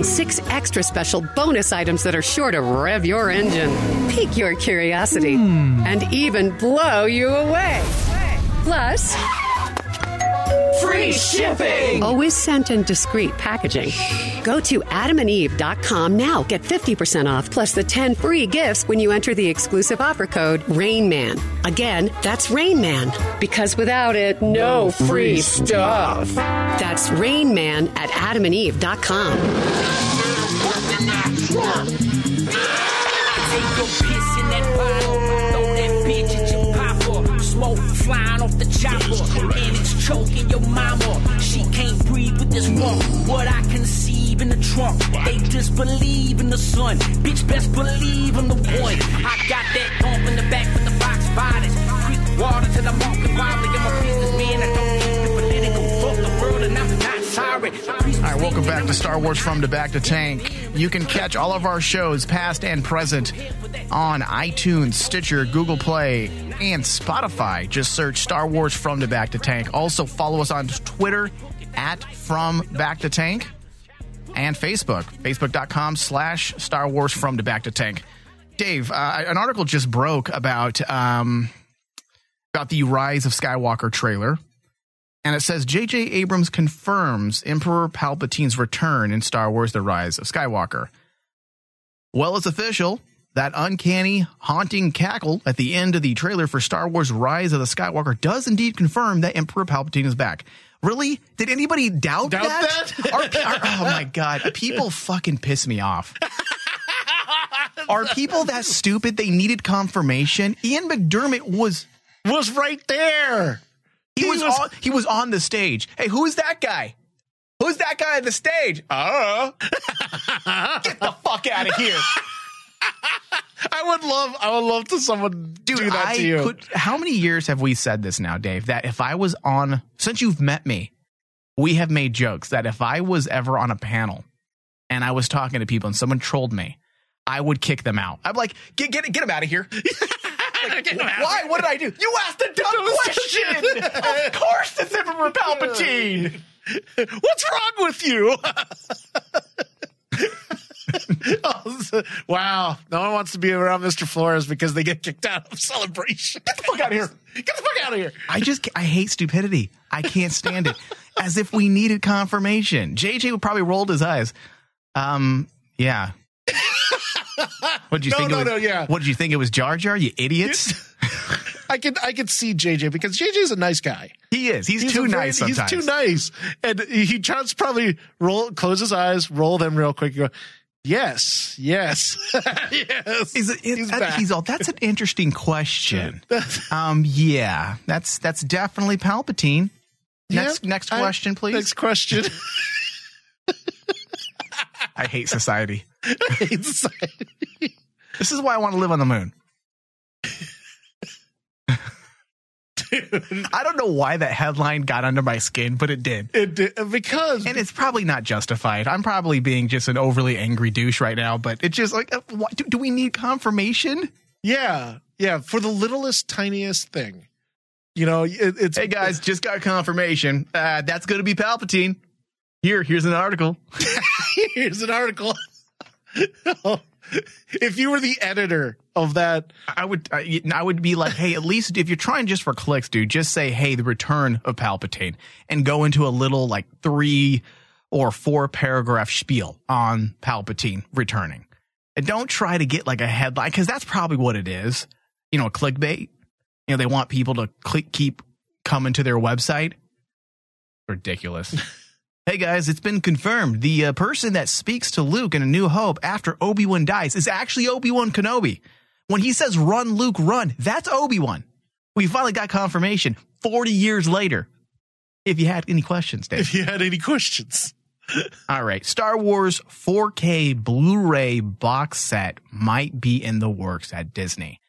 six extra special bonus items that are sure to rev your engine, pique your curiosity, hmm. and even blow you away. Plus, free shipping. Always sent in discreet packaging. Go to adamandeve.com now. Get 50% off plus the 10 free gifts when you enter the exclusive offer code RAINMAN. Again, that's RAINMAN. Because without it, no free stuff. That's RAINMAN at adamandeve.com. Take your piss in that bottle, throw that bitch at your papa. Smoke flying off the chopper, and it's choking your mama. She can't breathe with this rump. What I conceive in the trunk, they disbelieve in the sun. Bitch, best believe I'm the one. I got that pump in the back with the box bodies. Creek water till I'm off the wobbly. I'm a businessman, I don't keep it political. Fuck the world, and I'm not sorry. All right, welcome back to Star Wars From to Bacta Tank. You can catch all of our shows, past and present, on iTunes, Stitcher, Google Play, and Spotify. Just search Star Wars From to Bacta Tank. Also, follow us on Twitter at From Bacta Tank and Facebook, facebook.com slash Star Wars From to Bacta Tank. Dave, uh, an article just broke about um, about the Rise of Skywalker trailer. And it says J.J. Abrams confirms Emperor Palpatine's return in Star Wars The Rise of Skywalker. Well, it's official. That uncanny, haunting cackle at the end of the trailer for Star Wars Rise of the Skywalker does indeed confirm that Emperor Palpatine is back. Really? Did anybody doubt, Doubt that? that? Are- are- oh my God. People fucking piss me off. Are people that stupid? They needed confirmation. Ian McDiarmid was was right there. He, was, on he was on the stage. Hey, who's that guy? Who's that guy on the stage? Oh. Get the fuck out of here. I would love, I would love to someone Dude, do that I to you. could how many years have we said this now, Dave? That if I was on since you've met me, we have made jokes that if I was ever on a panel and I was talking to people and someone trolled me, I would kick them out. I'm like, get get get him out of here. Like, why? What did I do? You asked a dumb question. of course, it's Emperor Palpatine. What's wrong with you? wow, no one wants to be around Mr. Flores because they get kicked out of celebration. Get the fuck out of here! Get the fuck out of here! I just I hate stupidity. I can't stand it. As if we needed confirmation. JJ would probably rolled his eyes. Um, yeah. What did you No, think? no, it was, no, yeah. What did you think it was? Jar Jar? You idiots. I could I could see JJ because JJ's a nice guy. He is. He's, too very- nice sometimes. He's too nice, and he tries to probably roll, close his eyes, roll them real quick, and go, "Yes, yes, yes." Is it, He's that- he's all, that's an interesting question. um, yeah, that's that's definitely Palpatine. Next Yeah, next I- question, please. Next question. I hate society. This is why I want to live on the moon. I don't know why that headline got under my skin, but it did. It did, because and it's probably not justified. I'm probably being just an overly angry douche right now, but it's just like, uh, what, do, do we need confirmation? Yeah, yeah, for the littlest, tiniest thing. You know, it, it's Hey guys, just got confirmation. Uh, that's going to be Palpatine. Here, here's an article. Here's an article. if you were the editor of that, I would I, I would be like, hey, at least if you're trying just for clicks, dude, just say, hey, the return of Palpatine, and go into a little like three or four paragraph spiel on Palpatine returning, and don't try to get like a headline because that's probably what it is. You know, clickbait. You know, they want people to click, keep coming to their website. Ridiculous. Hey guys, it's been confirmed. The uh, person that speaks to Luke in A New Hope after Obi Wan dies is actually Obi Wan Kenobi. When he says, run, Luke, run, that's Obi Wan. We finally got confirmation 40 years later. If you had any questions, Dave. if you had any questions, All right. Star Wars 4K Blu ray box set might be in the works at Disney.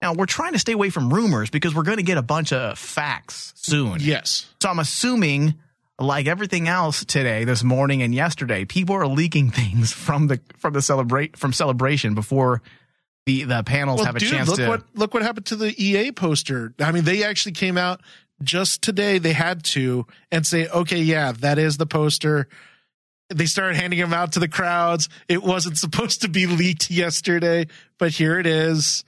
Now, we're trying to stay away from rumors because we're going to get a bunch of facts soon. yes, So I'm assuming, like everything else today, this morning, and yesterday, people are leaking things from the from the celebrate from celebration before the the panels well, have a dude, chance look to. what look what happened to the EA poster. I mean, they actually came out just today. They had to and say, okay, yeah, that is the poster. They started handing them out to the crowds. It wasn't supposed to be leaked yesterday, but here it is.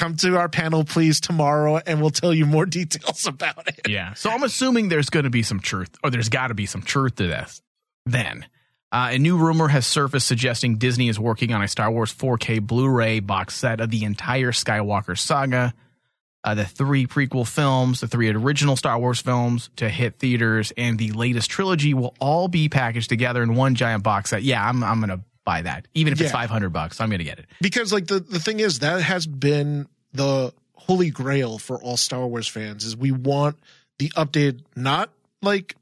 Come to our panel, please, tomorrow, and we'll tell you more details about it. Yeah. So I'm assuming there's going to be some truth, or there's got to be some truth to this. Then, uh, a new rumor has surfaced suggesting Disney is working on a Star Wars 4K Blu ray box set of the entire Skywalker saga. Uh, the three prequel films, the three original Star Wars films to hit theaters, and the latest trilogy will all be packaged together in one giant box set. Yeah, I'm, I'm going to buy that. Even if it's 500 bucks, I'm going to get it. because like the the thing is that has been the holy grail for all Star Wars fans is we want the updated, not like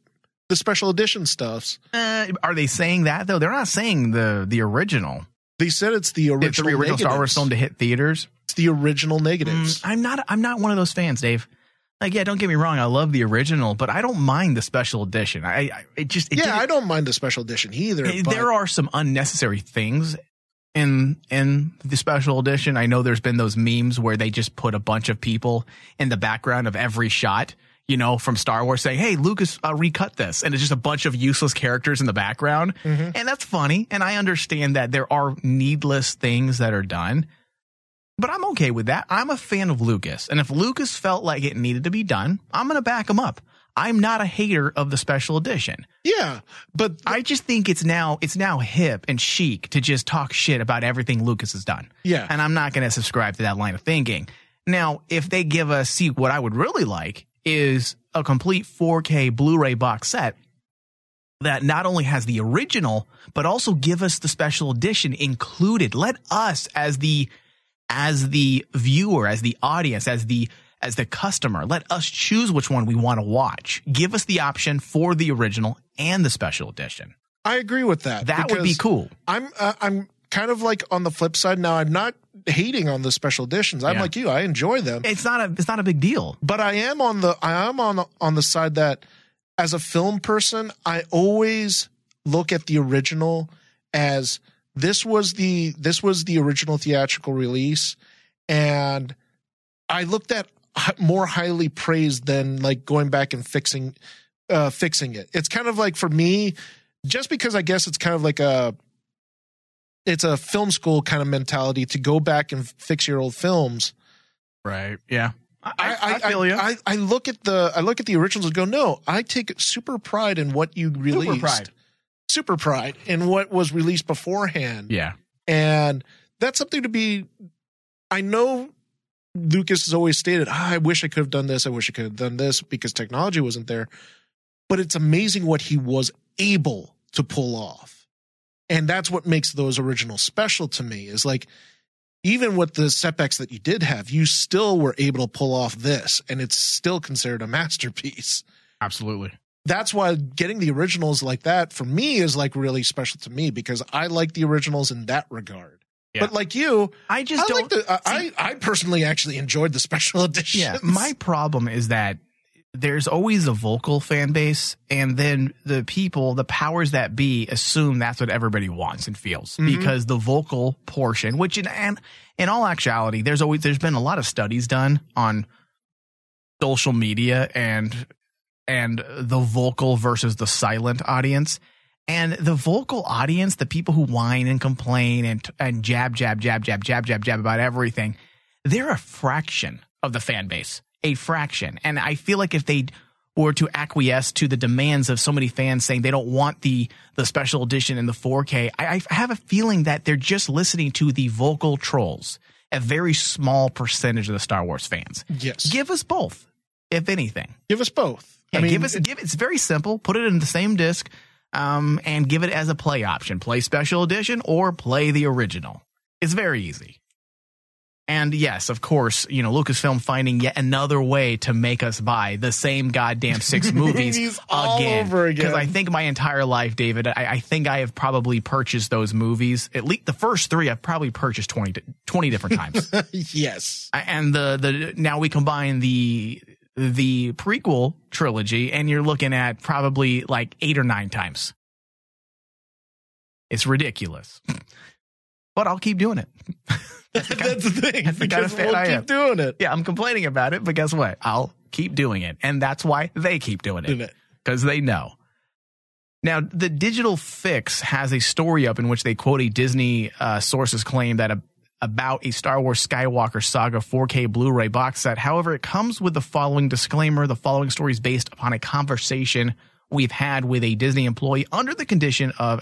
the special edition stuffs. Uh, are they saying that though? They're not saying the the original. They said it's the original, It's the original Star Wars film to hit theaters. It's the original negatives. Mm, I'm not. I'm not one of those fans, Dave. Like, yeah, don't get me wrong. I love the original, but I don't mind the special edition. I, I it just it yeah, I don't mind the special edition either. But there are some unnecessary things in in the special edition. I know there's been those memes where they just put a bunch of people in the background of every shot, you know, from Star Wars saying, "Hey, Lucas, uh, recut this," and it's just a bunch of useless characters in the background, Mm-hmm. and that's funny. And I understand that there are needless things that are done. But I'm okay with that. I'm a fan of Lucas. And if Lucas felt like it needed to be done, I'm going to back him up. I'm not a hater of the special edition. Yeah, but I just think it's now it's now hip and chic to just talk shit about everything Lucas has done. Yeah. And I'm not going to subscribe to that line of thinking. Now, if they give us see what I would really like is a complete 4K Blu-ray box set that not only has the original but also give us the special edition included. Let us as the as the viewer, as the audience, as the as the customer, let us choose which one we want to watch. Give us the option for the original and the special edition. I agree with that. That would be cool. I'm uh, I'm kind of like on the flip side now. I'm not hating on the special editions. I'm Yeah. like you. I enjoy them. It's not a it's not a big deal. but I am on the I am on the, on the side that as a film person, I always look at the original as this was the this was the original theatrical release, and I looked at more highly praised than like going back and fixing uh fixing it. It's kind of like for me, just because I guess it's kind of like a it's a film school kind of mentality to go back and fix your old films. Right. Yeah. I, I, I feel you. I, I look at the I look at the originals and go, no, I take super pride in what you released. pride. Super pride in what was released beforehand. yeah. And that's something to be I know Lucas has always stated, ah, I wish I could have done this, I wish I could have done this because technology wasn't there. But it's amazing what he was able to pull off. And that's what makes those originals special to me is like even with the setbacks that you did have, you still were able to pull off this, and it's still considered a masterpiece. Absolutely. That's why getting the originals like that for me is like really special to me because I like the originals in that regard. Yeah. But like you, I just I don't like the, I, I I personally actually enjoyed the special editions. Yeah, my problem is that there's always a vocal fan base, and then the people, the powers that be, assume that's what everybody wants and feels Mhm. because the vocal portion, which in and in all actuality, there's always there's been a lot of studies done on social media and and the vocal versus the silent audience. And the vocal audience, the people who whine and complain and and jab jab jab jab jab jab jab about everything, they're a fraction of the fan base, a fraction. And I feel like if they were to acquiesce to the demands of so many fans saying they don't want the the special edition and the 4K, I, I have a feeling that they're just listening to the vocal trolls, a very small percentage of the Star Wars fans. Yes. Give us both, if anything. Give us both. Yeah, I mean, give us give it's very simple. Put it in the same disc, um, and give it as a play option. Play special edition or play the original. It's very easy. And yes, of course, you know Lucasfilm finding yet another way to make us buy the same goddamn six movies, all again. over again. Because I think my entire life, David, I, I think I have probably purchased those movies. At least the first three, I've probably purchased 20, 20 different times. yes. and the the now we combine the the prequel trilogy and you're looking at probably like eight or nine times it's ridiculous but i'll keep doing it That's the thing. that's the kind of fan we'll I keep am. doing it. yeah i'm complaining about it but guess what i'll keep doing it and that's why they keep doing it. because they know now the digital fix has a story up in which they quote a disney uh, source's claim that a about a Star Wars Skywalker Saga 4K Blu ray box set. However, it comes with the following disclaimer the following story is based upon a conversation we've had with a Disney employee under the condition of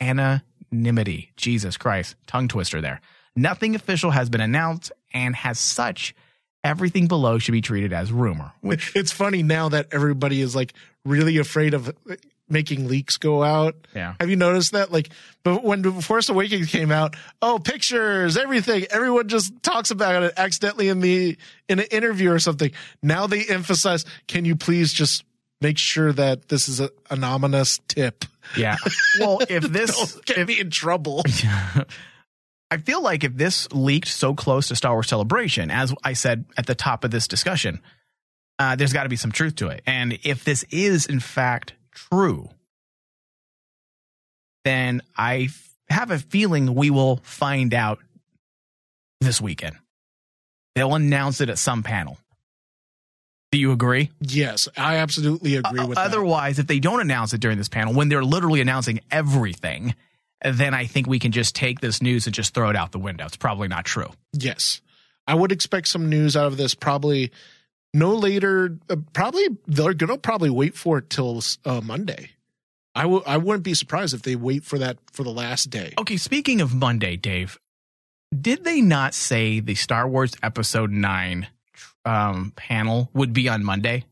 anonymity. Jesus Christ, tongue twister there. Nothing official has been announced, and as such, everything below should be treated as rumor. Which it's funny now that everybody is like really afraid of making leaks go out. Yeah. Have you noticed that? Like, but when Force Awakens came out, oh, pictures, everything, everyone just talks about it accidentally in the in an interview or something. Now they emphasize, can you please just make sure that this is an anonymous tip? Yeah. Well, if this Don't get me in trouble. I feel like if this leaked so close to Star Wars Celebration, as I said at the top of this discussion, uh, there's got to be some truth to it. And if this is in fact true, then I f- have a feeling we will find out this weekend. They'll announce it at some panel. Do you agree? Yes, I absolutely agree with that. Otherwise, if they don't announce it during this panel, when they're literally announcing everything, then I think we can just take this news and just throw it out the window. It's probably not true. Yes. I would expect some news out of this probably no later. Uh, probably they're going to probably wait for it till uh, Monday. I w- I wouldn't be surprised if they wait for that for the last day. Okay, speaking of Monday, Dave, did they not say the Star Wars Episode 9 um, panel would be on Monday?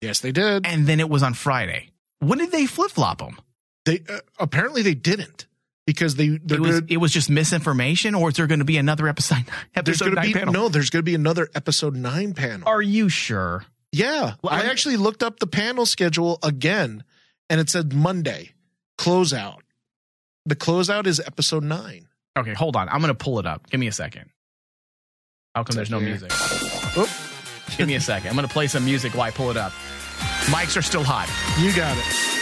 Yes, they did. And then it was on Friday. When did they flip flop them? They uh, apparently they didn't because they It was, gonna, it was just misinformation, or is there going to be another episode there's episode going to 9 be panel? no there's going to be another episode 9 panel. Are you sure? Yeah, Well, I I'm- actually looked up the panel schedule again and it said Monday closeout. The closeout is episode 9. Okay, hold on. I'm going to pull it up. Give me a second. How come there's no music? Oop, Give me a second. I'm going to play some music while I pull it up. Mics are still hot. you got it.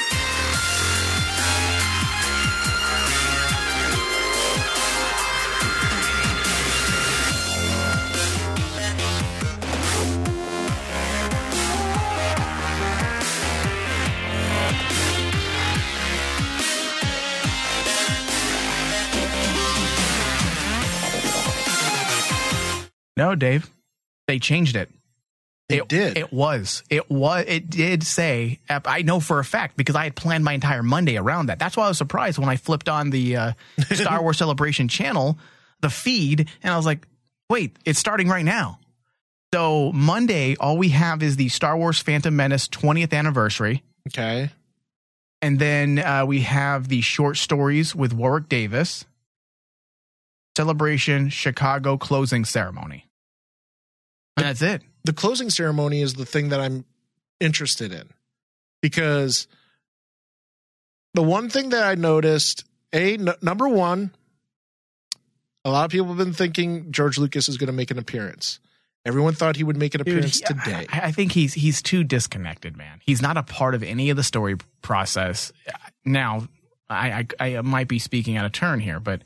No, Dave. They changed it. They it did. It was. It was. It did say. I know for a fact because I had planned my entire Monday around that. That's why I was surprised when I flipped on the uh, Star Wars Celebration channel, the feed, and I was like, "Wait, it's starting right now." So Monday, all we have is the Star Wars Phantom Menace 20th anniversary, Okay. and then uh, we have the short stories with Warwick Davis, Celebration Chicago closing ceremony, and that's it. the closing ceremony is the thing that I'm interested in because the one thing that I noticed, a n- number one, a lot of people have been thinking George Lucas is going to make an appearance. Everyone thought he would make an Dude, appearance he- today. I, I think he's he's too disconnected, man. He's not a part of any of the story process. Now, I I, I might be speaking out of turn here, but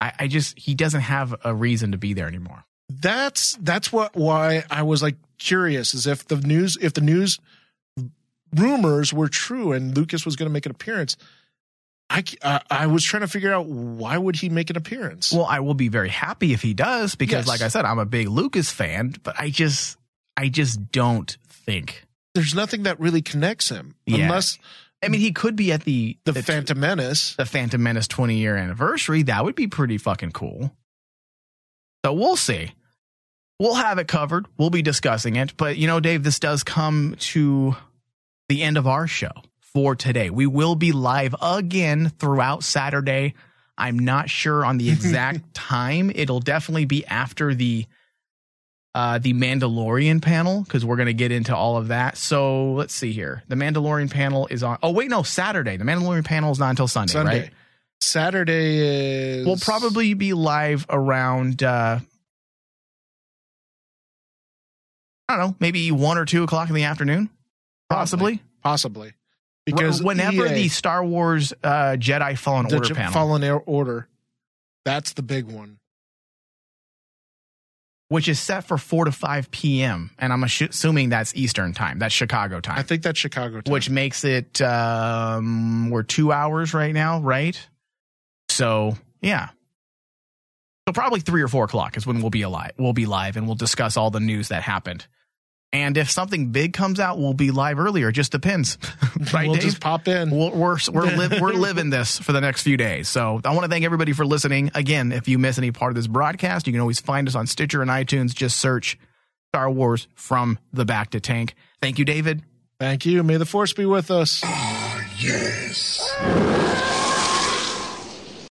I, I just he doesn't have a reason to be there anymore. That's that's what why I was like curious is if the news if the news rumors were true and Lucas was going to make an appearance. I I was trying to figure out why would he make an appearance. Well, I will be very happy if he does because, Yes. like I said, I'm a big Lucas fan. But I just I just don't think. There's nothing that really connects him Yeah. unless I mean, he could be at the the, Phantom Menace. the Phantom Menace 20 year anniversary. That would be pretty fucking cool. So we'll see. We'll have it covered. We'll be discussing it. But you know, Dave, this does come to the end of our show for today. We will be live again throughout Saturday. I'm not sure on the exact time. It'll definitely be after the uh the Mandalorian panel because we're gonna get into all of that. So let's see here. The Mandalorian panel is on. Oh wait, no, Saturday. The Mandalorian panel is not until Sunday, Sunday. right? Saturday is We'll probably be live around uh I don't know, maybe one or two o'clock in the afternoon, possibly. possibly because whenever EA, the Star Wars uh, Jedi Fallen Order J- panel, Fallen Air Order, that's the big one. which is set for four to five p.m., and I'm assuming that's Eastern time, that's Chicago time. I think that's Chicago. Time. which makes it um, we're two hours right now, right? So yeah. So probably three or four o'clock is when we'll be alive. We'll be live and we'll discuss all the news that happened. And if something big comes out, we'll be live earlier. It just depends. right, we'll Dave? just pop in. We're we're we're, li- we're living this for the next few days. So I want to thank everybody for listening. Again, if you miss any part of this broadcast, you can always find us on Stitcher and iTunes. Just search Star Wars from the back to tank. Thank you, David. Thank you. May the force be with us. Ah, yes.